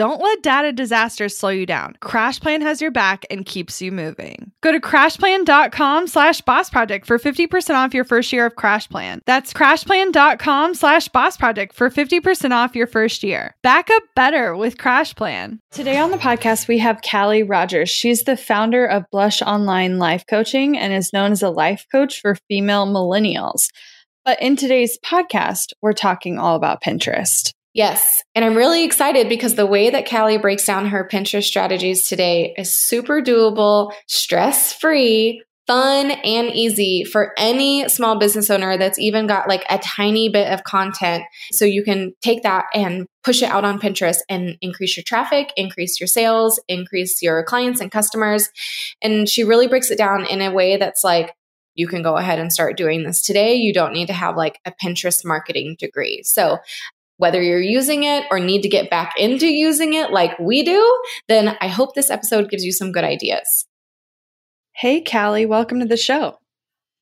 Don't let data disasters slow you down. CrashPlan has your back and keeps you moving. Go to crashplan.com slash boss project for 50% off your first year of CrashPlan. That's crashplan.com slash boss project for 50% off your first year. Back up better with CrashPlan. Today on the podcast, we have Kali Rogers. She's the founder of Blush Online Life Coaching and is known as a life coach for female millennials. But in today's podcast, we're talking all about Pinterest. Yes. And I'm really excited because the way that Kali breaks down her Pinterest strategies today is super doable, stress free, fun, and easy for any small business owner that's even got like a tiny bit of content. So you can take that and push it out on Pinterest and increase your traffic, increase your sales, increase your clients and customers. And she really breaks it down in a way that's like, you can go ahead and start doing this today. You don't need to have like a Pinterest marketing degree. So whether you're using it or need to get back into using it like we do, then I hope this episode gives you some good ideas. Hey, Kali, welcome to the show.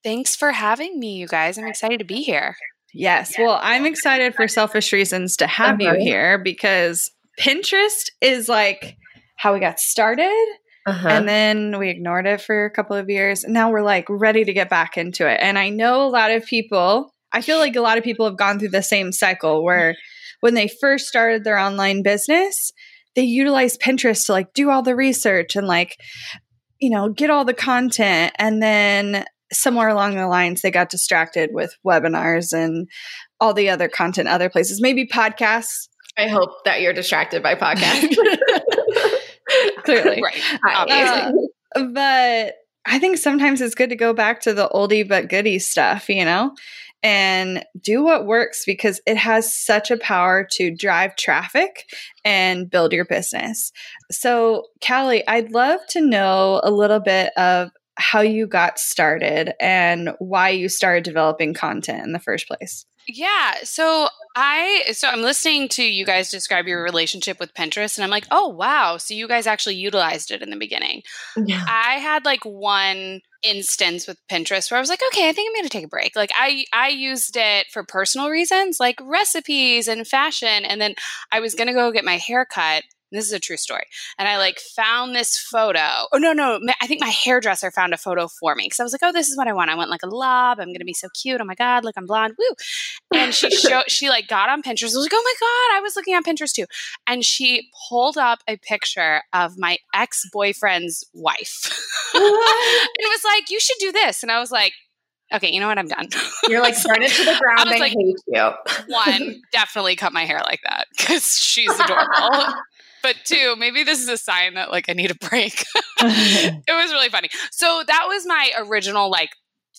Thanks for having me, you guys. I'm excited to be here. Yes. Well, I'm excited for selfish reasons to have you here because Pinterest is like how we got started. Uh-huh. And then we ignored it for a couple of years. And now we're like ready to get back into it. And I know a lot of people I feel like a lot of people have gone through the same cycle where when they first started their online business, they utilized Pinterest to like do all the research and like, you know, get all the content. And then somewhere along the lines, they got distracted with webinars and all the other content other places, maybe podcasts. I hope that you're distracted by podcasts. Clearly. Right. Uh, but I think sometimes it's good to go back to the oldie but goodie stuff, you know? And do what works because it has such a power to drive traffic and build your business. So, Kali, I'd love to know a little bit of how you got started and why you started developing content in the first place. Yeah. So I so I'm listening to you guys describe your relationship with Pinterest and I'm like, "Oh, wow. So you guys actually utilized it in the beginning." Yeah. I had like one instance with Pinterest where I was like, "Okay, I think I'm going to take a break." Like I I used it for personal reasons, like recipes and fashion, and then I was going to go get my hair cut this is a true story. And I like found this photo. Oh no, no, I think my hairdresser found a photo for me because I was like, oh, this is what I want. I want like a lob. I'm gonna be so cute. Oh my god, look, I'm blonde. Woo! And she showed. she like got on Pinterest. I was like, oh my god, I was looking on Pinterest too. And she pulled up a picture of my ex boyfriend's wife, and was like, you should do this. And I was like, okay, you know what? I'm done. You're like burn it to the ground. I, I like, hate you. one, definitely cut my hair like that because she's adorable but two, maybe this is a sign that like I need a break. it was really funny. So that was my original like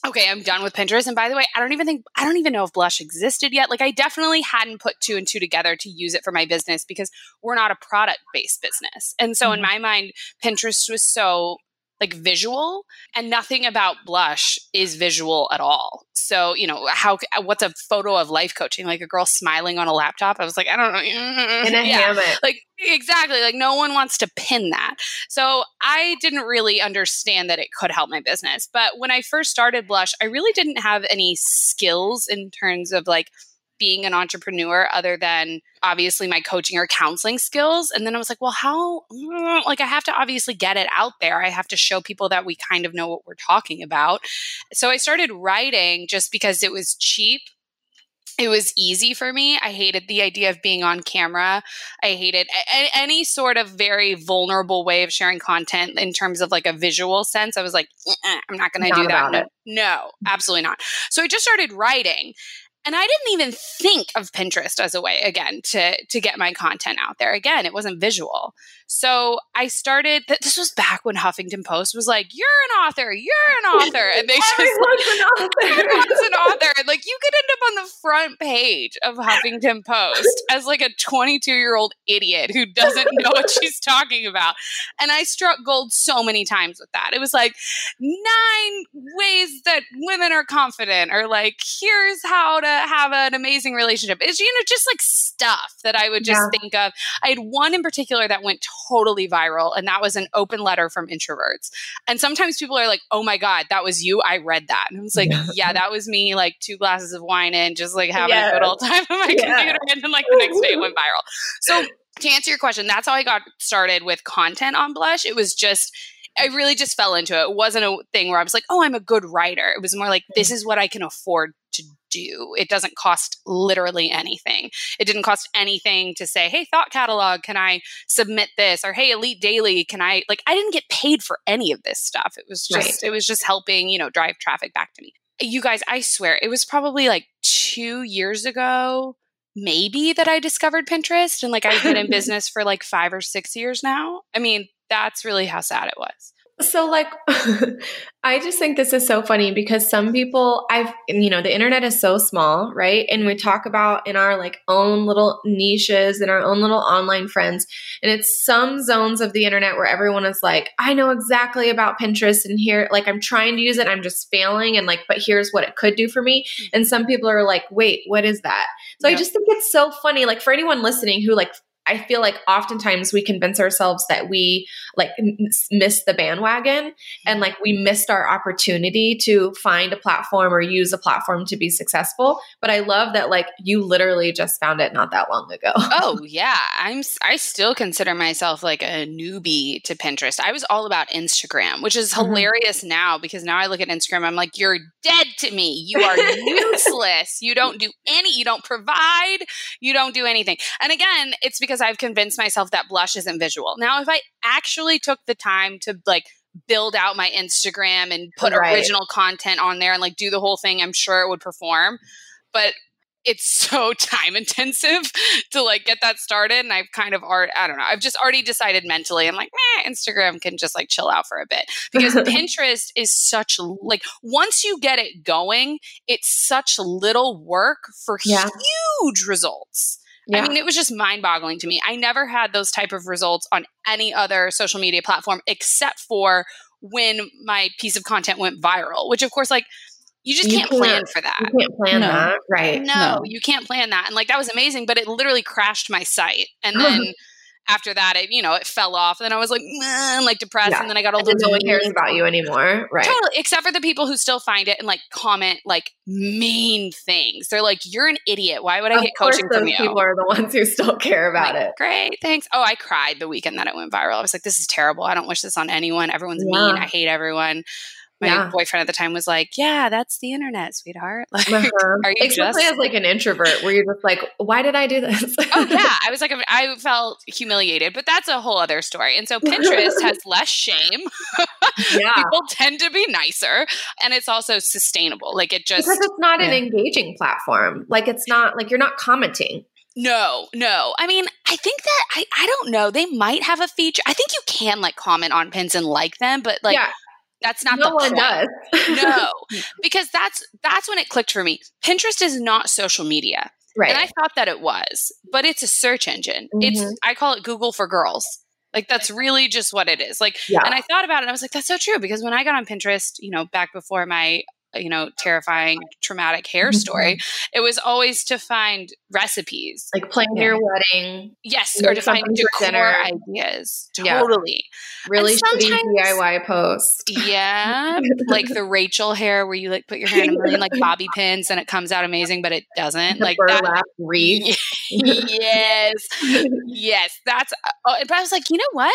okay, I'm done with Pinterest. And by the way, I don't even think, I don't even know if Blush existed yet. Like, I definitely hadn't put two and two together to use it for my business because we're not a product based business. And so, mm-hmm. in my mind, Pinterest was so like visual and nothing about blush is visual at all. So you know how uh, what's a photo of life coaching? Like a girl smiling on a laptop? I was like i don't know. In a yeah. hammock. Like exactly. Like no one wants to pin that. So i didn't really understand that it could help my business. But when i first started blush i really didn't have any skills in terms of like being an entrepreneur other than obviously my coaching or counseling skills. And then I was like, well, how, mm, like, I have to obviously get it out there. I have to show people that we kind of know what we're talking about. So I started writing just because it was cheap it was easy for me. I hated the idea of being on camera. I hated a- any sort of very vulnerable way of sharing content in terms of like a visual sense. I was like, I'm not going to do that. No, no, absolutely not. So I just started writing and I didn't even think of Pinterest as a way again to to get my content out there. Again, it wasn't visual. So I started. This was back when Huffington Post was like, "You're an author. You're an author," and they just everyone's an author. Everyone's an author. And like you could end up on the front page of Huffington Post as like a 22 year old idiot who doesn't know what she's talking about. And I struck gold so many times with that. It was like nine ways that women are confident, or like here's how to have an amazing relationship. It's you know just like stuff that I would just yeah. think of. I had one in particular that went totally viral, and that was an open letter from introverts. And sometimes people are like, "Oh my god, that was you! I read that." And I was like, "Yeah, that was me." Like two glasses of wine and just like having yes. a good old time on my computer, and then like the next day it went viral. So to answer your question, that's how I got started with content on Blush. It was just I really just fell into it. It wasn't a thing where I was like, oh, I'm a good writer. It was more like, this mm. is what I can afford to do. It doesn't cost literally anything. It didn't cost anything to say, hey, Thought Catalog, can I submit this? Or hey, Elite Daily, can I? Like, I didn't get paid for any of this stuff. It was just, right. it was just helping, you know, drive traffic back to me. You guys, I swear, it was probably like two years ago maybe that I discovered Pinterest and like I've been in business for like 5 or 6 years now. I mean, that's really how sad it was. So, like, I just think this is so funny because some people, I've, you know, the internet is so small, right? And we talk about in our like own little niches and our own little online friends. And it's some zones of the internet where everyone is like, I know exactly about Pinterest and here, like, I'm trying to use it, I'm just failing. And like, but here's what it could do for me. And some people are like, wait, what is that? So I just think it's so funny. Like, for anyone listening who like I feel like oftentimes we convince ourselves that we like m- missed the bandwagon and like we missed our opportunity to find a platform or use a platform to be successful. But I love that like you literally just found it not that long ago. oh yeah, I'm I still consider myself like a newbie to Pinterest. I was all about Instagram, which is mm-hmm. hilarious mm-hmm. now because now I look at Instagram I'm like you're dead to me. You are useless. you don't do any you don't provide, you don't do anything. And again, it's because because I've convinced myself that blush isn't visual. Now, if I actually took the time to like build out my Instagram and put right. original content on there and like do the whole thing, I'm sure it would perform. But it's so time intensive to like get that started and i've kind of already i don't know i've just already decided mentally i'm like eh, instagram can just like chill out for a bit because pinterest is such like once you get it going it's such little work for yeah. huge results yeah. I mean, it was just mind boggling to me. I never had those type of results on any other social media platform except for when my piece of content went viral, which of course, like, you just you can't, can't, plan for that. You can't plan no. that, right? No, no, you can't plan that. And like that was amazing, but it literally crashed my site. And then after that, it you know it fell off. And then I was like, like depressed, yeah. and then I got all the no one cares about you anymore, right? Totally, except for the people who still find it and like comment like mean things. They're like, "You're an idiot. Why would I of get coaching from you?" People are the ones who still care about like, it. Great, thanks. Oh, I cried the weekend that it went viral. I was like, "This is terrible. I don't wish this on anyone. Everyone's yeah. mean. I hate everyone." My yeah. boyfriend at the time was like, "Yeah, that's the internet, sweetheart." Like, uh-huh. are you Especially just as like an introvert, where you're just like, "Why did I do this?" oh yeah, I was like, I felt humiliated, but that's a whole other story. And so Pinterest has less shame. yeah, people tend to be nicer, and it's also sustainable. Like it just because it's not yeah. an engaging platform. Like it's not like you're not commenting. No, no. I mean, I think that I, I don't know. They might have a feature. I think you can like comment on pins and like them, but like yeah. That's not no the one point. does. no, because that's that's when it clicked for me. Pinterest is not social media, right? And I thought that it was, but it's a search engine. Mm-hmm. It's I call it Google for girls. Like that's really just what it is. Like, yeah. and I thought about it. I was like, that's so true because when I got on Pinterest, you know, back before my you know terrifying traumatic hair story mm-hmm. it was always to find recipes like planning yeah. your wedding yes or to find decor ideas totally yeah. really diy post yeah like the rachel hair where you like put your hair in a million like bobby pins and it comes out amazing but it doesn't the like that wreath yes yes that's oh, but i was like you know what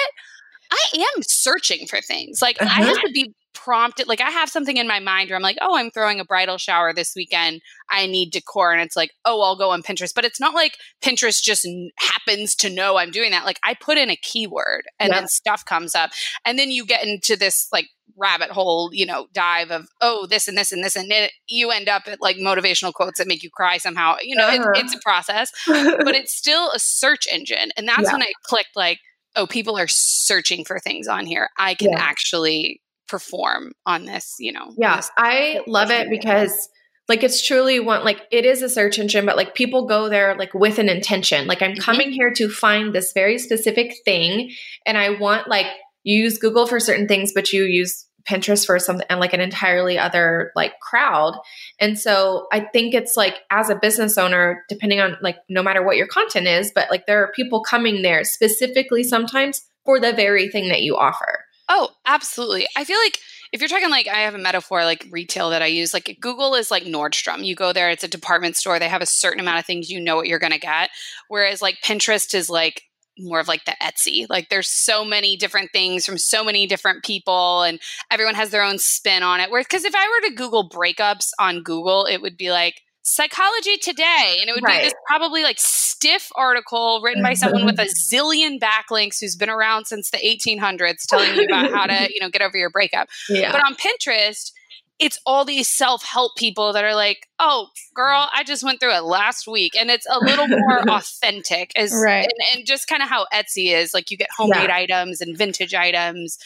I am searching for things. Like uh-huh. I have to be prompted like i have something in my mind where i'm like oh i'm throwing a bridal shower this weekend. I need decor. And it's like oh i'll go on pinterest. But it's not like pinterest just happens to know i'm doing that. Like i put in a keyword and then stuff comes up. And then you get into this like rabbit hole you know dive of oh this and this and this. And it, you end up at like motivational quotes that make you cry somehow. You know uh-huh. it, it's a process but it's still a search engine. And that's yeah. when i clicked like oh people are searching for things on here. I can yeah. actually perform on this, you know. Yeah, I love it because like it's truly one like it is a search engine but like people go there like with an intention. Like I'm mm-hmm. coming here to find this very specific thing and I want like you use Google for certain things but you use Pinterest for something and like an entirely other like crowd. And so I think it's like as a business owner, depending on like no matter what your content is, but like there are people coming there specifically sometimes for the very thing that you offer. Oh, absolutely. I feel like if you're talking like I have a metaphor like retail that I use, like Google is like Nordstrom. You go there, it's a department store. They have a certain amount of things you know what you're going to get. Whereas like Pinterest is like more of like the Etsy. Like there's so many different things from so many different people and everyone has their own spin on it. Where because if I were to Google breakups on Google, it would be like Psychology Today. And it would right. be this probably like stiff article written by someone with a mm-hmm. zillion backlinks who's been around since the 1800s telling you about how to, you know, get over your breakup. Yeah. But on Pinterest, it's all these self-help people that are like, "Oh, girl, I just went through it last week," and it's a little more authentic, as right, and, and just kind of how Etsy is. Like, you get homemade yeah. items and vintage items,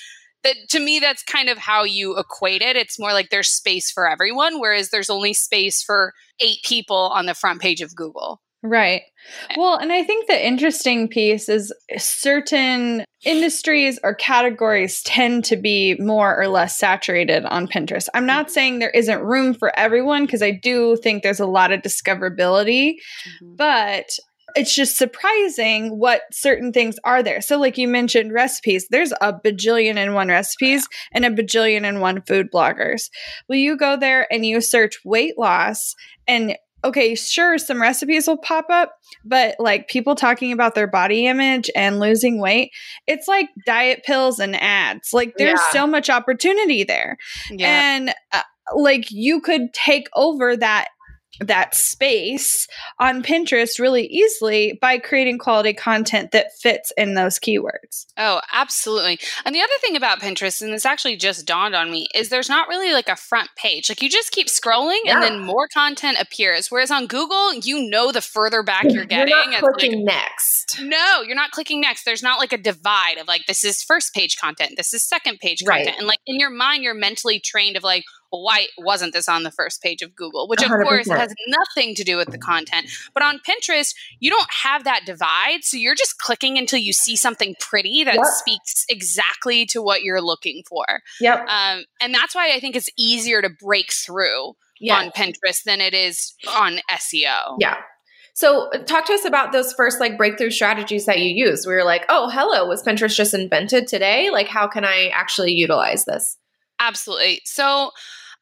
that to me that's kind of how you equate it it's more like there's space for everyone whereas there's only space for eight people on the front page of google Right. Well, and I think the interesting piece is certain industries or categories tend to be more or less saturated on Pinterest. I'm not saying there isn't room for everyone because I do think there's a lot of discoverability, mm-hmm. but it's just surprising what certain things are there. So, like you mentioned, recipes, there's a bajillion and one recipes and a bajillion and one food bloggers. Will you go there and you search weight loss and okay, sure, some recipes will pop up, but like people talking about their body image and losing weight, it's like diet pills and ads. Like there's yeah. so much opportunity there. Yeah. And uh, like you could take over that that space on Pinterest really easily by creating quality content that fits in those keywords. Oh, absolutely. And the other thing about Pinterest, and this actually just dawned on me, is there's not really like a front page. Like you just keep scrolling yeah. and then more content appears. Whereas on Google, you know the further back you're getting. You're not clicking like, next. No, you're not clicking next. There's not like a divide of like this is first page content, this is second page content. Right. And like in your mind, you're mentally trained of like, well, why wasn't this on the first page of Google? Which, of 100%. course, has nothing to do with the content. But on Pinterest, you don't have that divide. So you're just clicking until you see something pretty that yep. speaks exactly to what you're looking for. Yep. Um, and that's why I think it's easier to break through yes. on Pinterest than it is on SEO. Yeah. So talk to us about those first like breakthrough strategies that you use. We were like, oh, hello, was Pinterest just invented today? Like, how can I actually utilize this? Absolutely. So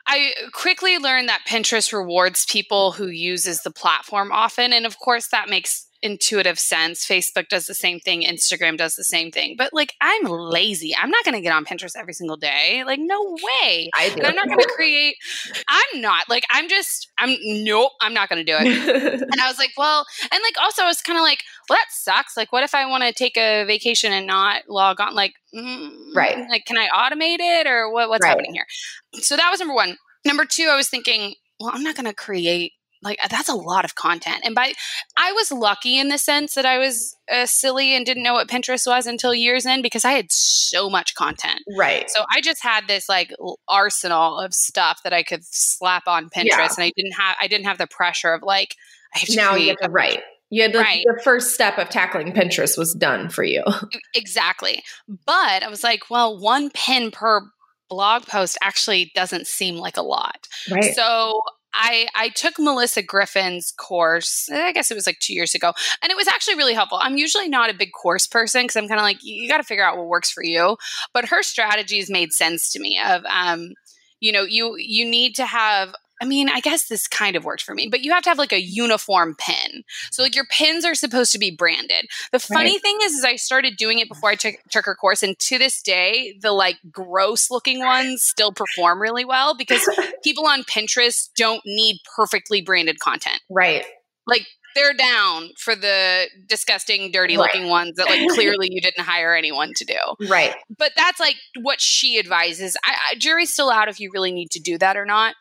I quickly learned that Pinterest rewards people who uses the platform often and of course that makes intuitive sense. Facebook does the same thing, Instagram does the same thing. But like I'm lazy. I'm not going to get on Pinterest every single day. Like no way. I do. I'm not going to create I'm not. Like I'm just I'm nope, I'm not going to do it. and I was like, well, and like also I was kind of like, well that sucks. Like what if I want to take a vacation and not log on like mm, right. Like can I automate it or what, what's right. happening here? So that was number 1. Number 2, I was thinking, well, I'm not going to create like that's a lot of content and by i was lucky in the sense that i was uh, silly and didn't know what pinterest was until years in because i had so much content right so i just had this like arsenal of stuff that i could slap on pinterest yeah. and i didn't have i didn't have the pressure of like I have to now you have to write You had the, right. the first step of tackling Pinterest was done for you. Exactly. But I was like, well, one pin per blog post actually doesn't seem like a lot. Right. So I, I took Melissa Griffin's course. I guess it was like two years ago, and it was actually really helpful. I'm usually not a big course person because I'm kind of like you got to figure out what works for you. But her strategies made sense to me. Of um, you know, you you need to have I mean, I guess this kind of worked for me, but you have to have like a uniform pin. So like your pins are supposed to be branded. The funny right. thing is, is I started doing it before I took, took her course, and to this day, the like gross looking ones still perform really well because people on Pinterest don't need perfectly branded content. Right. Like they're down for the disgusting, dirty looking right. ones that like clearly you didn't hire anyone to do. Right. But that's like what she advises. I, I, jury's still out if you really need to do that or not.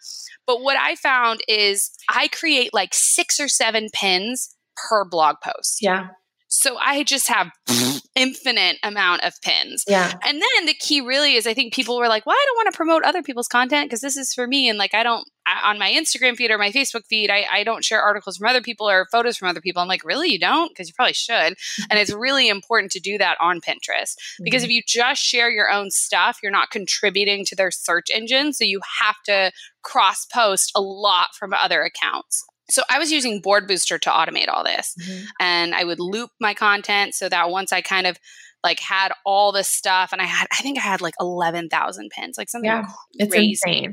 But what I found is I create like six or seven pins per blog post. Yeah. So I just have mm-hmm. Infinite amount of pins. Yeah. And then the key really is I think people were like, well, I don't want to promote other people's content because this is for me. And like, I don't, I, on my Instagram feed or my Facebook feed, I, I don't share articles from other people or photos from other people. I'm like, really? You don't? Because you probably should. and it's really important to do that on Pinterest because mm-hmm. if you just share your own stuff, you're not contributing to their search engine. So you have to cross post a lot from other accounts. So I was using Board Booster to automate all this. Mm-hmm. And I would loop my content so that once I kind of like had all this stuff and I had I think I had like 11,000 pins, like something yeah, crazy.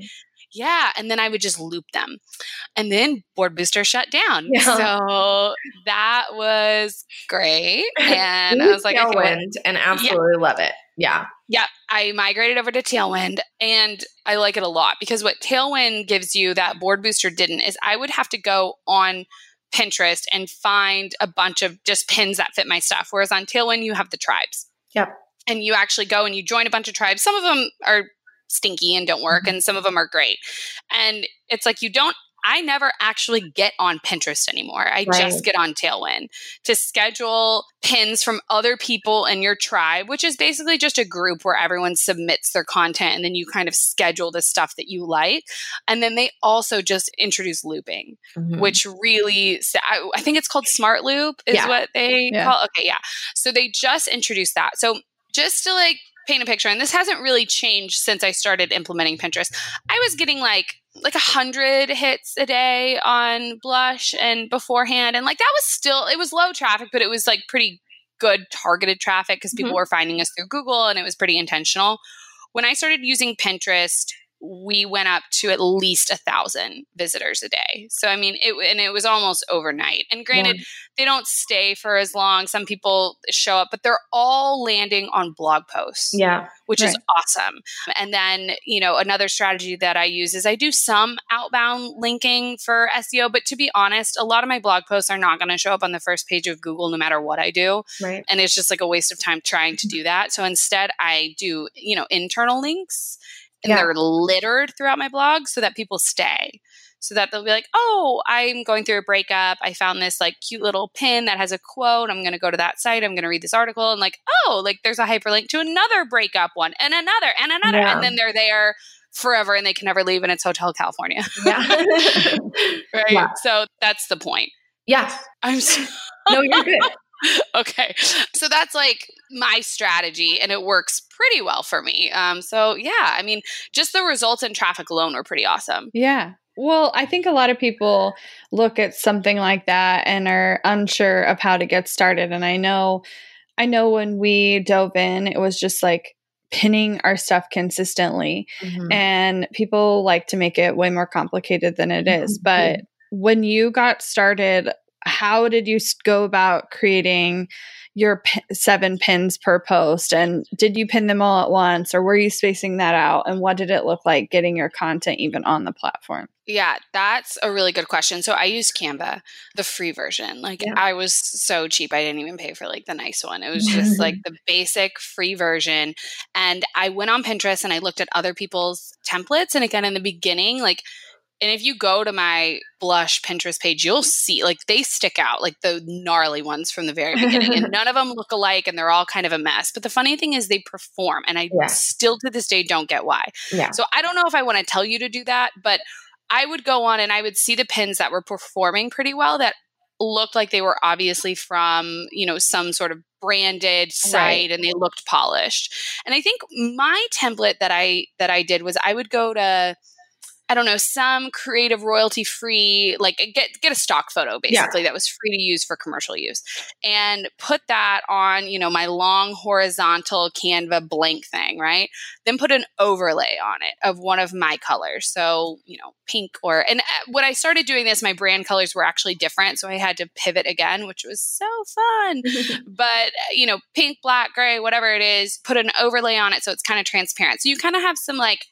Yeah, and then I would just loop them. And then Board Booster shut down. Yeah. So that was great. And I was like, okay, and absolutely yeah. love it. Yeah. Yeah. I migrated over to Tailwind and I like it a lot because what Tailwind gives you that Board Booster didn't is I would have to go on Pinterest and find a bunch of just pins that fit my stuff. Whereas on Tailwind, you have the tribes. Yep. And you actually go and you join a bunch of tribes. Some of them are stinky and don't work, mm-hmm. and some of them are great. And it's like you don't I never actually get on Pinterest anymore. I right. just get on Tailwind to schedule pins from other people in your tribe, which is basically just a group where everyone submits their content and then you kind of schedule the stuff that you like. And then they also just introduce looping, mm-hmm. which really, I, I, think it's called Smart Loop, is yeah. what they yeah. call Okay, yeah. So they just introduced that. So just to like paint a picture, and this hasn't really changed since I started implementing Pinterest, I was getting like like a hundred hits a day on blush and beforehand and like that was still it was low traffic but it was like pretty good targeted traffic because people mm-hmm. were finding us through google and it was pretty intentional when i started using pinterest we went up to at least a thousand visitors a day. So I mean, it and it was almost overnight. And granted, yeah. they don't stay for as long. Some people show up, but they're all landing on blog posts. Yeah, which right. is awesome. And then you know another strategy that I use is I do some outbound linking for SEO. But to be honest, a lot of my blog posts are not going to show up on the first page of Google no matter what I do. Right, and it's just like a waste of time trying to do that. So instead, I do you know internal links and yeah. they're littered throughout my blog so that people stay so that they'll be like oh i'm going through a breakup. I found this like cute little pin that has a quote. I'm going to go to that site. I'm going to read this article. And like oh like there's a hyperlink to another breakup one and another and another yeah. and then they're there forever and they can never leave and it's hotel california. Yeah. Right? Yeah. so that's the point. Yeah i'm so- no you're good okay. So that's like my strategy, and it works pretty well for me. Um, so, yeah, I mean, just the results in traffic alone were pretty awesome. Yeah. Well, I think a lot of people look at something like that and are unsure of how to get started. And I know, I know when we dove in, it was just like pinning our stuff consistently. Mm-hmm. And people like to make it way more complicated than it is. Mm-hmm. But when you got started, how did you go about creating your p- seven pins per post? And did you pin them all at once or were you spacing that out? And what did it look like getting your content even on the platform? Yeah that's a really good question. So i use canva the free version. Like yeah. i was so cheap i didn't even pay for like the nice one. It was just like the basic free version. And i went on pinterest and i looked at other people's templates. And again in the beginning like and if you go to my blush Pinterest page, you'll see like they stick out, like the gnarly ones from the very beginning. and none of them look alike and they're all kind of a mess. But the funny thing is they perform. And I yeah. still to this day don't get why. Yeah. So I don't know if I want to tell you to do that, but I would go on and I would see the pins that were performing pretty well that looked like they were obviously from, you know, some sort of branded site right. and they looked polished. And I think my template that I that I did was I would go to I don't know, some creative royalty free, like get get a stock photo basically yeah. that was free to use for commercial use, and put that on, you know, my long horizontal Canva blank thing, right? Then put an overlay on it of one of my colors, so you know, pink or. And uh, when I started doing this, my brand colors were actually different, so I had to pivot again, which was so fun. but uh, you know, pink, black, gray, whatever it is, put an overlay on it so it's kind of transparent. So you kind of have some like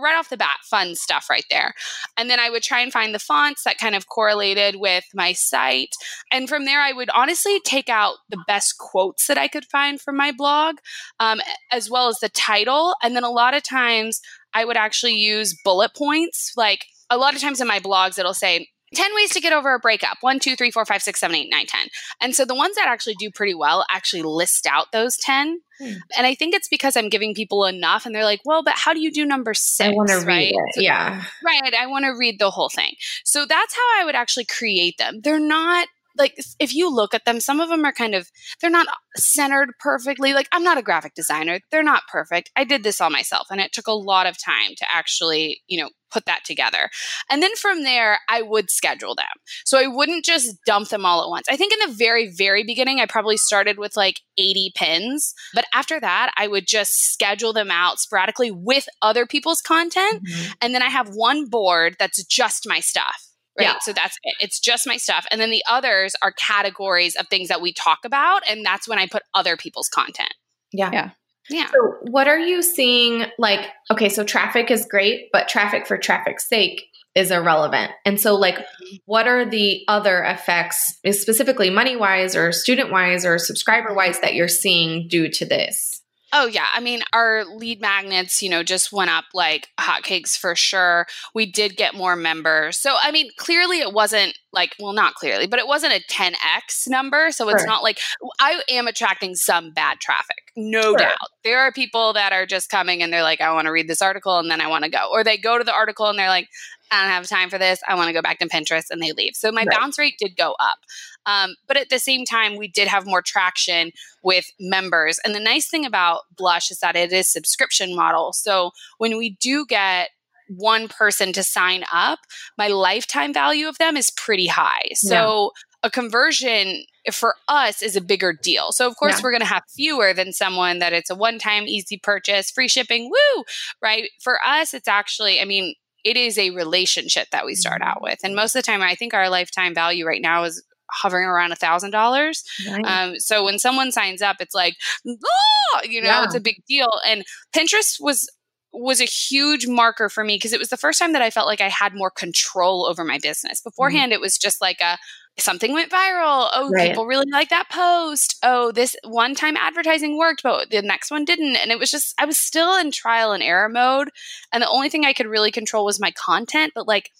right off the bat, fun stuff right there. And then I would try and find the fonts that kind of correlated with my site. And from there, I would honestly take out the best quotes that I could find from my blog, um, as well as the title. And then a lot of times, I would actually use bullet points. Like a lot of times in my blogs, it'll say, 10 ways to get over a breakup. One, two, three, four, five, six, seven, eight, nine, 10. And so the ones that actually do pretty well actually list out those 10. Hmm. And I think it's because I'm giving people enough and they're like, well, but how do you do number six? I want to right? read it. So, yeah. Right. I want to read the whole thing. So that's how I would actually create them. They're not like if you look at them some of them are kind of they're not centered perfectly like i'm not a graphic designer they're not perfect. I did this all myself and it took a lot of time to actually you know put that together. And then from there i would schedule them. So i wouldn't just dump them all at once. I think in the very very beginning i probably started with like 80 pins but after that i would just schedule them out sporadically with other people's content mm-hmm. and then i have one board that's just my stuff Right. Yeah. So that's it. It's just my stuff. And then the others are categories of things that we talk about. And that's when I put other people's content. Yeah. Yeah. Yeah. So what are you seeing? Like, okay, so traffic is great, but traffic for traffic's sake is irrelevant. And so, like, what are the other effects, specifically money wise or student wise or subscriber wise, that you're seeing due to this? Oh yeah, I mean our lead magnets, you know, just went up like hotcakes for sure. We did get more members. So I mean, clearly it wasn't like well, not clearly, but it wasn't a 10x number, so it's sure. not like I am attracting some bad traffic. No sure. doubt. There are people that are just coming and they're like I want to read this article and then I want to go. Or they go to the article and they're like I don't have time for this. I want to go back to Pinterest and they leave. So my right. bounce rate did go up. Um, but at the same time, we did have more traction with members. And the nice thing about Blush is that it is subscription model. So when we do get one person to sign up, my lifetime value of them is pretty high. So yeah. a conversion for us is a bigger deal. So of course yeah. we're going to have fewer than someone that it's a one-time easy purchase, free shipping, woo, right? For us it's actually I mean it is a relationship that we start out with. And most of the time, I think our lifetime value right now is hovering around a thousand dollars. Um, so when someone signs up, it's like, oh, you know, yeah. it's a big deal. And Pinterest was was a huge marker for me because it was the first time that I felt like I had more control over my business. Mm-hmm. Beforehand, mm-hmm. it was just like a something went viral. Oh, right. people really like that post. Oh, this one time advertising worked, but the next one didn't. And it was just, I was still in trial and error mode. And the only thing I could really control was my content. But like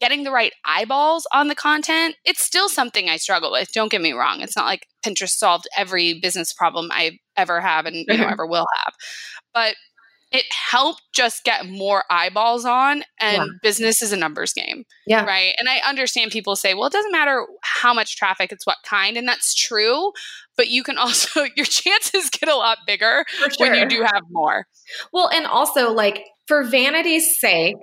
getting the right eyeballs on the content, it's still something I struggle with. Don't get me wrong. It's not like Pinterest solved every business problem I ever have and you know, ever will have. But it helped just get more eyeballs on and yeah. business is a numbers game yeah right and i understand people say well it doesn't matter how much traffic it's what kind and that's true but you can also your chances get a lot bigger sure. when you do have more well and also like for vanity's sake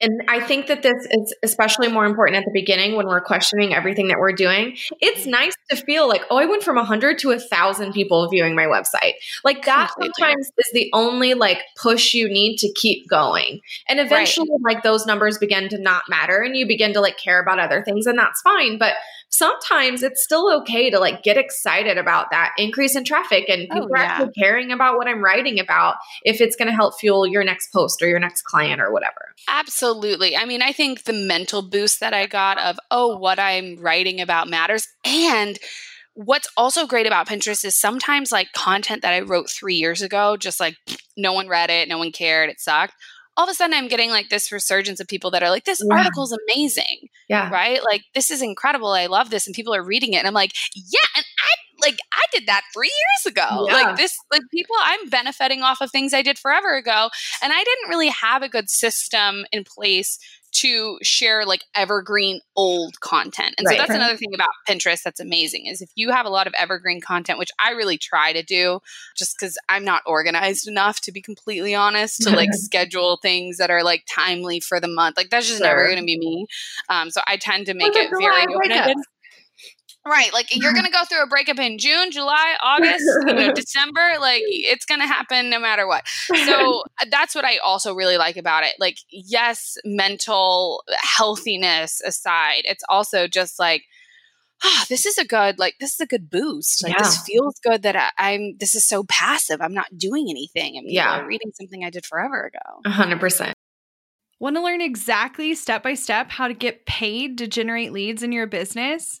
and I think that this is especially more important at the beginning when we're questioning everything that we're doing. It's mm-hmm. nice to feel like, oh, I went from 100 to 1,000 people viewing my website. Like that sometimes is the only like push you need to keep going. And eventually, right. like those numbers begin to not matter and you begin to like care about other things, and that's fine. But sometimes it's still okay to like get excited about that increase in traffic and oh, people oh, yeah. are actually caring about what I'm writing about if it's going to help fuel your next post or your next client or whatever. Absolutely. I mean, I think the mental boost that I got of, oh, what I'm writing about matters. And what's also great about Pinterest is sometimes like content that I wrote three years ago, just like no one read it, no one cared, it sucked all of a sudden I'm getting like this resurgence of people that are like, this yeah. article is amazing. Yeah. Right. Like, this is incredible. I love this. And people are reading it. And I'm like, yeah. And I like, I did that three years ago. Yeah. Like, this, like, people, I'm benefiting off of things I did forever ago. And I didn't really have a good system in place to share like evergreen old content. And right, so that's right. another thing about Pinterest that's amazing is if you have a lot of evergreen content, which I really try to do just because I'm not organized enough to be completely honest to like schedule things that are like timely for the month. Like that's just sure. never going to be me. Um, so I tend to make it very open Right. Like you're going to go through a breakup in June, July, August, you know, December. Like it's going to happen no matter what. So uh, that's what I also really like about it. Like, yes, mental healthiness aside, it's also just like, oh, this is a good, like, this is a good boost. Like, yeah. this feels good that I, am this is so passive. I'm not doing anything. I'm yeah. reading something I did forever ago. 100%. Want to learn exactly step by step how to get paid to generate leads in your business?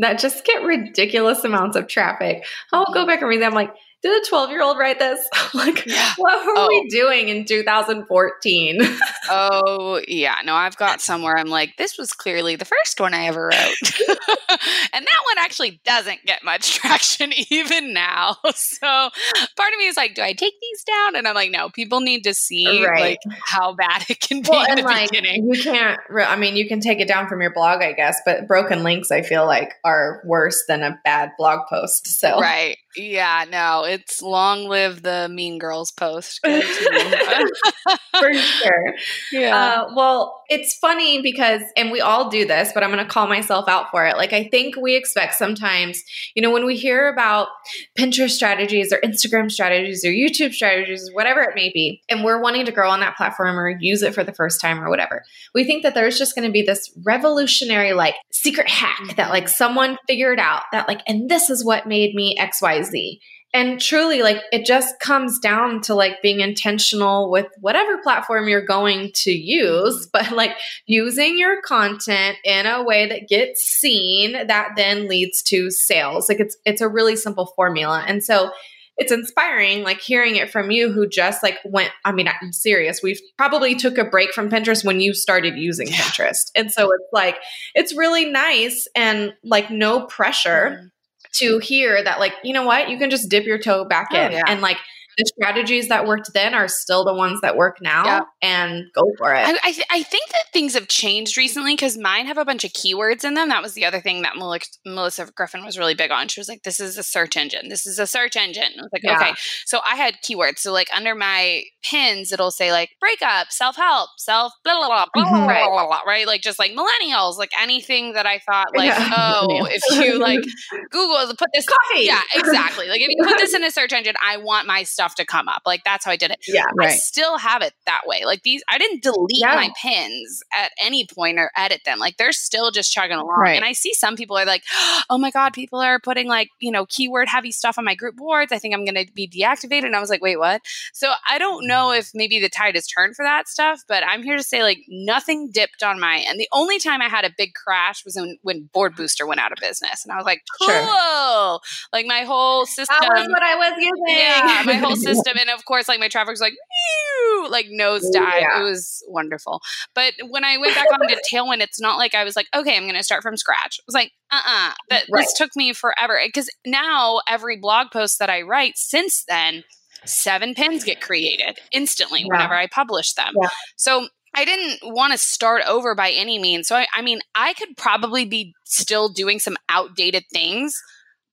that just get ridiculous amounts of traffic. I'll go back and read them. Like, did a 12 year old write this? like, yeah. what were oh. we doing in 2014? oh, yeah. No, I've got somewhere I'm like, this was clearly the first one I ever wrote. and that one actually doesn't get much traction even now. So part of me is like, do I take these down? And I'm like, no, people need to see right. like how bad it can be well, in the like, beginning. You can't, I mean, you can take it down from your blog, I guess, but broken links, I feel like, are worse than a bad blog post. So, right. Yeah, no, it's long live the Mean Girls post. For sure. Yeah. Uh, well, it's funny because, and we all do this, but I'm going to call myself out for it. Like, I think we expect sometimes, you know, when we hear about Pinterest strategies or Instagram strategies or YouTube strategies, whatever it may be, and we're wanting to grow on that platform or use it for the first time or whatever, we think that there's just going to be this revolutionary, like, secret hack that, like, someone figured out that, like, and this is what made me XYZ and truly like it just comes down to like being intentional with whatever platform you're going to use but like using your content in a way that gets seen that then leads to sales. Like it's it's a really simple formula. And so it's inspiring like hearing it from you who just like went i mean i'm serious. We probably took a break from pinterest when you started using yeah. pinterest. And so it's like it's really nice and like no pressure mm-hmm to hear that like you know what you can just dip your toe back oh, in yeah. and like the strategies that worked then are still the ones that work now yeah. and go for it. I, I, th- I think that things have changed recently because mine have a bunch of keywords in them. That was the other thing that Melissa Griffin was really big on. She was like, this is a search engine. This is a search engine. I was like, yeah. okay. So I had keywords. So like under my pins, it'll say like breakup, self help, self blah, blah, blah, blah, mm-hmm. blah, blah, blah, right? Like just like millennials, like anything that I thought like, yeah. oh, if you like Google, to put this. Coffee. Yeah, exactly. Like if you put this in a search engine, I want my stuff to come up. Like that's how I did it. Yeah, right. I still have it that way. Like these, I didn't delete yeah. my pins at any point or edit them. Like they're still just chugging along. Right. And I see some people are like, oh my God, people are putting like, you know, keyword heavy stuff on my group boards. I think I'm going to be deactivated. And I was like, wait, what? So I don't know if maybe the tide has turned for that stuff, but I'm here to say like nothing dipped on my end. The only time I had a big crash was when, when Board Booster went out of business. And I was like, cool. Sure. Like my whole system. That was what I was using. Yeah, my whole system. And of course, like my traffic was like, like nose dive. Yeah. It was wonderful. But when I went back on to Tailwind, it's not like I was like, okay, I'm going to start from scratch. It was like, uh-uh. That right. this took me forever because now every blog post that I write since then, seven pins get created instantly yeah. whenever I publish them. Yeah. So I didn't want to start over by any means. So I, I mean, I could probably be still doing some outdated things.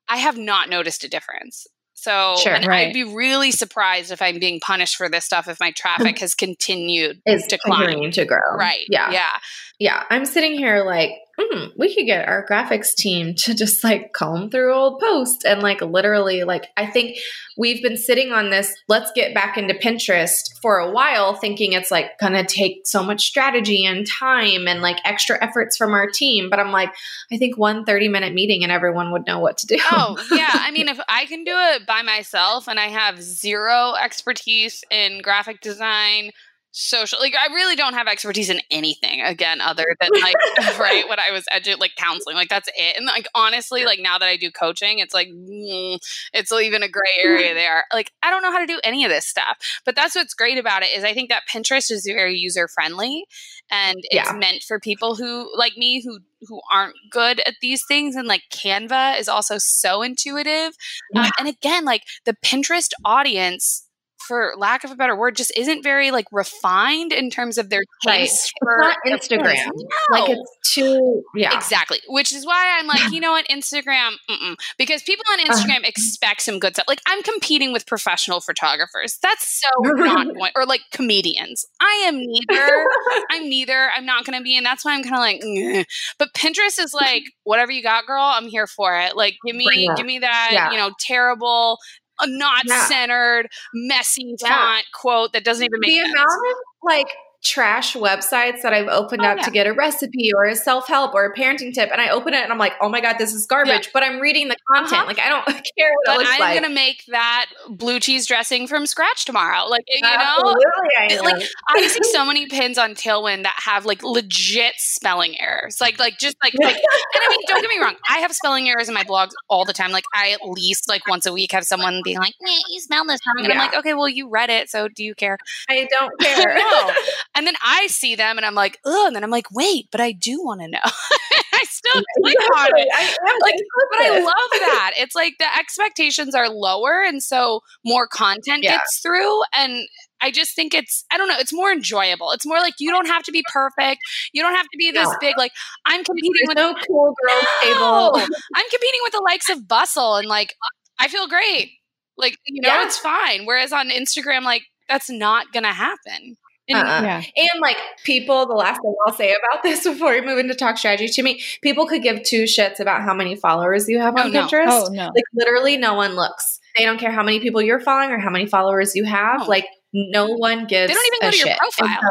I have not noticed a difference. So sure, right. I'd be really surprised if I'm being punished for this stuff if my um, traffic has continued is to climb. to grow. Right. Yeah. Yeah. Yeah. I'm sitting here like, mm, we could get our graphics team to just like comb through old posts and like literally like I think we've been sitting on this let's get back into Pinterest for a while thinking it's like to take so much strategy and time and like extra efforts from our team but I'm like I think one 30 minute meeting and everyone would know what to do. Oh, yeah. I mean if I can do it by myself and I have zero expertise in graphic design social like i really don't have expertise in anything again other than like right when i was edu- like counseling like that's it and like honestly like now that i do coaching it's like mm, it's even a gray area there like i don't know how to do any of this stuff but that's what's great about it is i think that pinterest is very user friendly and it's yeah. meant for people who like me who who aren't good at these things and like canva is also so intuitive yeah. um, and again like the pinterest audience for lack of a better word, just isn't very like refined in terms of their taste right. for Instagram. No. Like it's too, yeah, exactly. Which is why I'm like, you know what, Instagram, mm-mm. because people on uh-huh. Instagram uh, expect some good stuff. Like I'm competing with professional photographers. That's so not going, or like comedians. I am neither. I'm neither. I'm not going to be, and that's why I'm kind of like, Ngh. but Pinterest is like, whatever you got, girl. I'm here for it. Like, give me, give me that, yeah. you know, terrible a not yeah. centered, messy yeah. font quote that doesn't even make the sense. amount of like trash websites that I've opened oh, up yeah. to get a recipe or a self help or a parenting tip, and I open it and I'm like, oh my god, this is garbage. Yeah. But I'm reading the content, uh-huh. like I don't care what but it looks I'm like. Gonna make that blue cheese dressing from scratch tomorrow. Like you Absolutely, know, I like I see so many pins on Tailwind that have like legit spelling errors. Like like just like, like and I mean, don't get me wrong, I have spelling errors in my blogs all the time. Like I at least like once a week have someone being like, you spelled this wrong, and yeah. I'm like, okay, well you read it, so do you care? I don't care. no. And then I see them and I'm like, oh, and then I'm like, wait, but I do want to know. I still click on it. I, am like, but I love that. It's like the expectations are lower, and so more content yeah. gets through. And I just think it's, I don't know, it's more enjoyable. It's more like you don't have to be perfect. You don't have to be this yeah. big, like, I'm competing There's with no cool girl no, table. I'm competing with the likes of Bustle, and like, I feel great. Like, you know, yeah. it's fine. Whereas on Instagram, like, that's not going to happen. And, uh-uh. yeah. and like people, the last thing I'll say about this before we move into talk strategy to me, people could give two shits about how many followers you have oh, on oh, Pinterest. No. Oh, no. Like literally no one looks. They don't care how many people you're following or how many followers you have. Oh. Like no one gives. They don't even go to shit. your profile. So,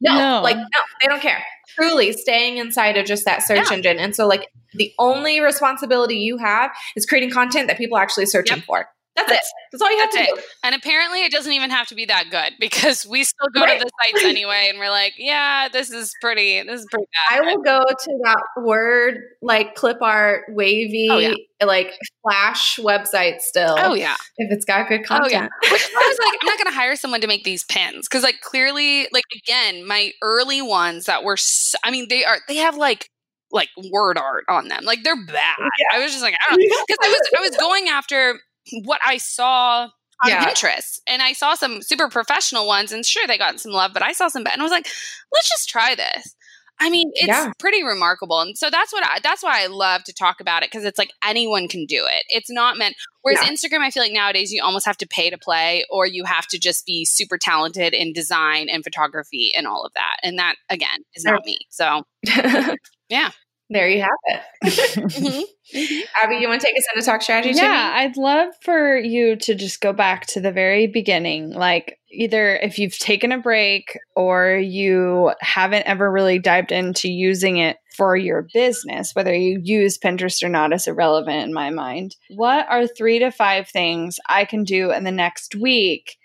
no, no, like no, they don't care. Truly staying inside of just that search yeah. engine. And so like the only responsibility you have is creating content that people are actually searching yep. for. That's, it. That's all you have to it. do. And apparently, it doesn't even have to be that good because we still go right. to the sites anyway, and we're like, yeah, this is pretty. This is pretty bad. I will go to that word like clip art, wavy, oh, yeah. like flash website still. Oh yeah, if it's got good content. Oh yeah. Which I was like, I'm not going to hire someone to make these pins because, like, clearly, like again, my early ones that were, so, I mean, they are they have like like word art on them. Like they're bad. Yeah. I was just like, I don't know. Because I was I was going after what I saw on yeah. Pinterest. And I saw some super professional ones, and sure, they got some love, but I saw some bad. And I was like, let's just try this. I mean, it's yeah. pretty remarkable. And so that's what I, that's why I love to talk about it because it's like anyone can do it. It's not meant whereas yeah. Instagram I feel like nowadays you almost have to pay to play or you have to just be super talented in design and photography and all of that. And that again is not me. So yeah there you have it. mm-hmm. Mm-hmm. Abby, you want to take us into talk strategy? Yeah, I'd love for you to just go back to the very beginning. Like, either if you've taken a break or you haven't ever really dived into using it for your business, whether you use Pinterest or not is irrelevant in my mind. What are three to five things I can do in the next week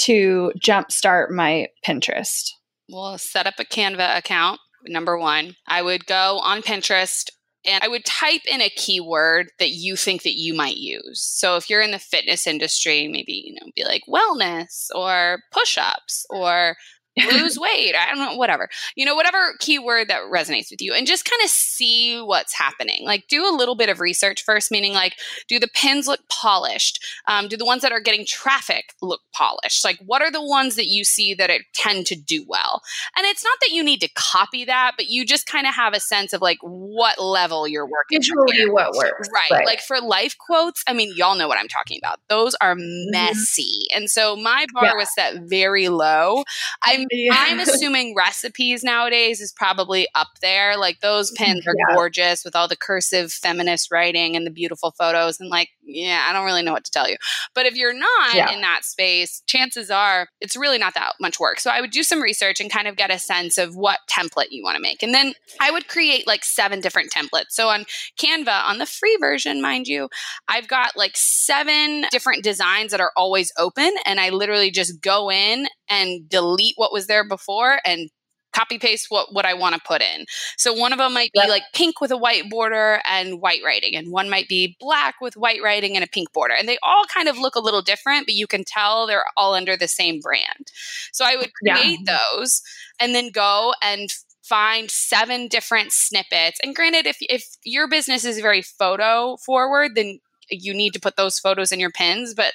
to jumpstart my Pinterest? Well, set up a Canva account number one. I would go on Pinterest and I would type in a keyword that you think that you might use. So if you're in the fitness industry, maybe, you know, be like wellness or push-ups or lose weight. I don't know, whatever. You know, whatever keyword that resonates with you and just kind of see what's happening. Like do a little bit of research first, meaning like, do the pins look polished? Um, do the ones that are getting traffic look polished? Like what are the ones that you see that it tend to do well? And it's not that you need to copy that, but you just kind of have a sense of like what level you're working. Visually what works. Right. right. Like for life quotes, I mean, y'all know what I'm talking about. Those are mm-hmm. messy. Mm-hmm. And so my bar yeah. was set very low. I'm yeah. I'm assuming recipes nowadays is probably up there. Like those pins are yeah. gorgeous with all the cursive feminist writing and the beautiful photos. And like, yeah, I don't really know what to tell you. But if you're not yeah. in that space, chances are it's really not that much work. So I would do some research and kind of get a sense of what template you want to make. And then I would create like seven different templates. So on Canva, on the free version, mind you, I've got like seven different designs that are always open. And I literally just go in and delete what was there before and copy paste what, what I want to put in. So one of them might be yep. like pink with a white border and white writing, and one might be black with white writing and a pink border. And they all kind of look a little different, but you can tell they're all under the same brand. So I would create yeah. those and then go and find seven different snippets. And granted, if if your business is very photo forward, then you need to put those photos in your pins, but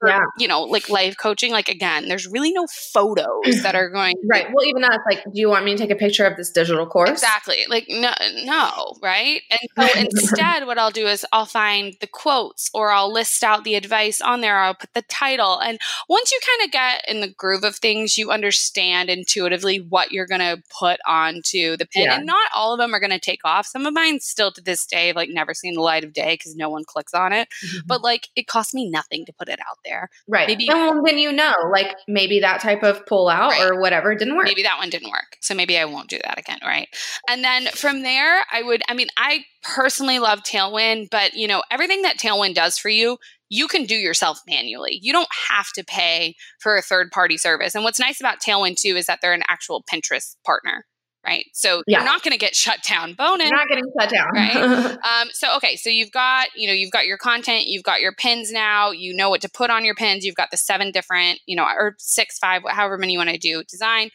for, yeah. you know, like life coaching, like again, there's really no photos that are going right. Well, even that's like, do you want me to take a picture of this digital course? Exactly. Like no, no, right? And so instead, what I'll do is I'll find the quotes, or I'll list out the advice on there. I'll put the title, and once you kind of get in the groove of things, you understand intuitively what you're going to put onto the pin. Yeah. And not all of them are going to take off. Some of mine still to this day have like never seen the light of day because no one clicks on it. Mm-hmm. But like, it costs me nothing to put it out there there. Right. Maybe and then you know, like maybe that type of pull out right. or whatever didn't work. Maybe that one didn't work. So maybe I won't do that again. Right. And then from there, I would, I mean, I personally love Tailwind, but you know, everything that Tailwind does for you, you can do yourself manually. You don't have to pay for a third party service. And what's nice about Tailwind too is that they're an actual Pinterest partner right? So yeah. you're not going to get shut down. Bonus, you're not getting shut down, right? um, so okay, so you've got you know you've got your content, you've got your pins now. You know what to put on your pins. You've got the seven different you know or six, five, however many you want to do design.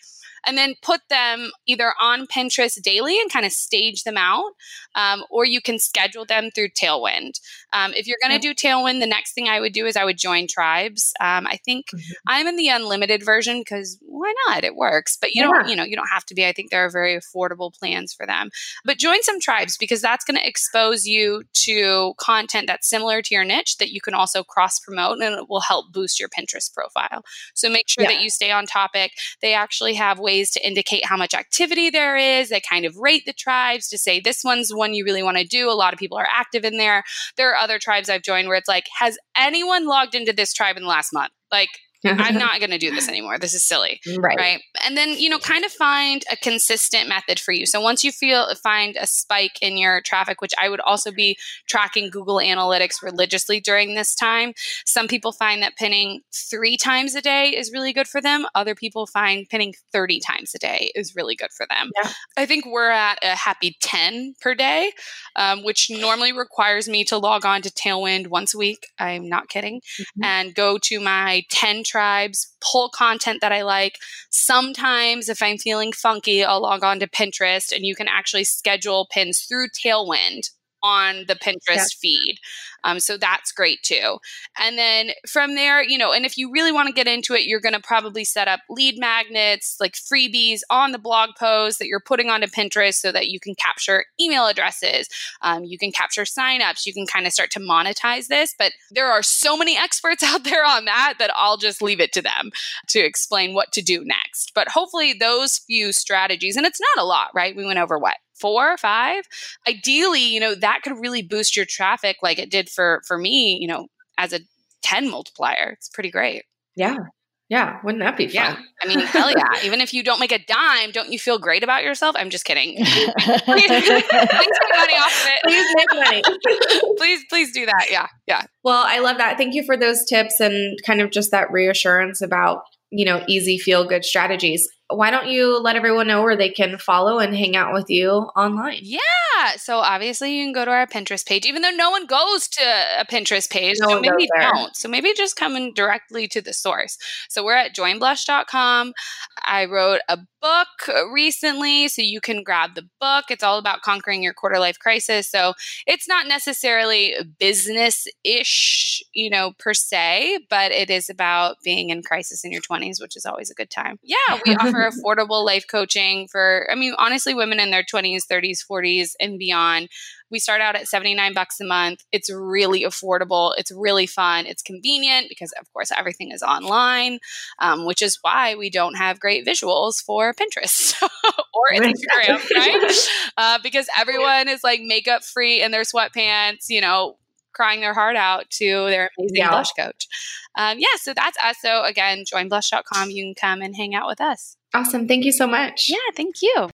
And then put them either on Pinterest daily and kind of stage them out, um, or you can schedule them through Tailwind. Um, if you're going to do Tailwind, the next thing I would do is I would join tribes. Um, I think mm-hmm. I'm in the unlimited version because why not? It works, but you yeah. don't, you know, you don't have to be. I think there are very affordable plans for them. But join some tribes because that's going to expose you to content that's similar to your niche that you can also cross promote and it will help boost your Pinterest profile. So make sure yeah. that you stay on topic. They actually have ways to indicate how much activity there is. They kind of rate the tribes to say this one's one you really want to do. A lot of people are active in there. There are other tribes I've joined where it's like, has anyone logged into this tribe in the last month? Like, I'm not going to do this anymore. This is silly. Right. Right. And then, you know, kind of find a consistent method for you. So once you feel find a spike in your traffic, which I would also be tracking Google Analytics religiously during this time. Some people find that pinning three times a day is really good for them. Other people find pinning 30 times a day is really good for them. Yeah. I think we're at a happy 10 per day, um, which normally requires me to log on to Tailwind once a week. I'm not kidding. Mm-hmm. And go to my 10 tribes, pull content that I like. Sometimes, if I'm feeling funky, I'll log on to Pinterest and you can actually schedule pins through Tailwind on the Pinterest yeah. feed. Um, so that's great too. And then from there, you know, and if you really want to get into it, you're going to probably set up lead magnets, like freebies on the blog post that you're putting onto Pinterest so that you can capture email addresses. Um, you can capture signups. You can kind of start to monetize this. But there are so many experts out there on that that I'll just leave it to them to explain what to do next. But hopefully, those few strategies, and it's not a lot, right? We went over what four five ideally you know that could really boost your traffic like it did for for me you know as a 10 multiplier. It's pretty great. Yeah. Yeah. Wouldn't that be fun? Yeah i mean hell yeah. Even if you don't make a dime don't you feel great about yourself? I'm just kidding. Please, please make money off of it. Please make money. Please please do that. Yeah. Yeah. Well i love that. Thank you for those tips and kind of just that reassurance about you know easy feel good strategies why don't you let everyone know where they can follow and hang out with you online? Yeah. So obviously you can go to our Pinterest page, even though no one goes to a Pinterest page. No so maybe don't. So maybe just come in directly to the source. So we're at joinblush.com. I wrote a book recently, so you can grab the book. It's all about conquering your quarter life crisis. So it's not necessarily business ish, you know, per se, but it is about being in crisis in your 20s, which is always a good time. Yeah, we affordable life coaching for, I mean, honestly, women in their 20s, 30s, 40s, and beyond. We start out at 79 bucks a month. It's really affordable. It's really fun. It's convenient because, of course, everything is online, um, which is why we don't have great visuals for Pinterest or Instagram, right? Uh, because everyone is like makeup free in their sweatpants, you know, crying their heart out to their amazing yeah. blush coach. Um, yeah, so that's us. So again, joinblush.com. You can come and hang out with us. Awesome. Thank you so much. Yeah, thank you.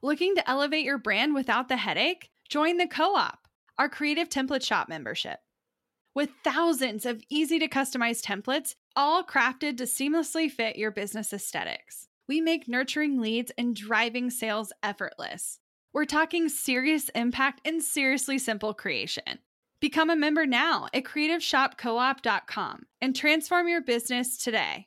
Looking to elevate your brand without the headache? Join the Co op, our creative template shop membership. With thousands of easy to customize templates, all crafted to seamlessly fit your business aesthetics, we make nurturing leads and driving sales effortless. We're talking serious impact and seriously simple creation. Become a member now at creativeshopcoop.com and transform your business today.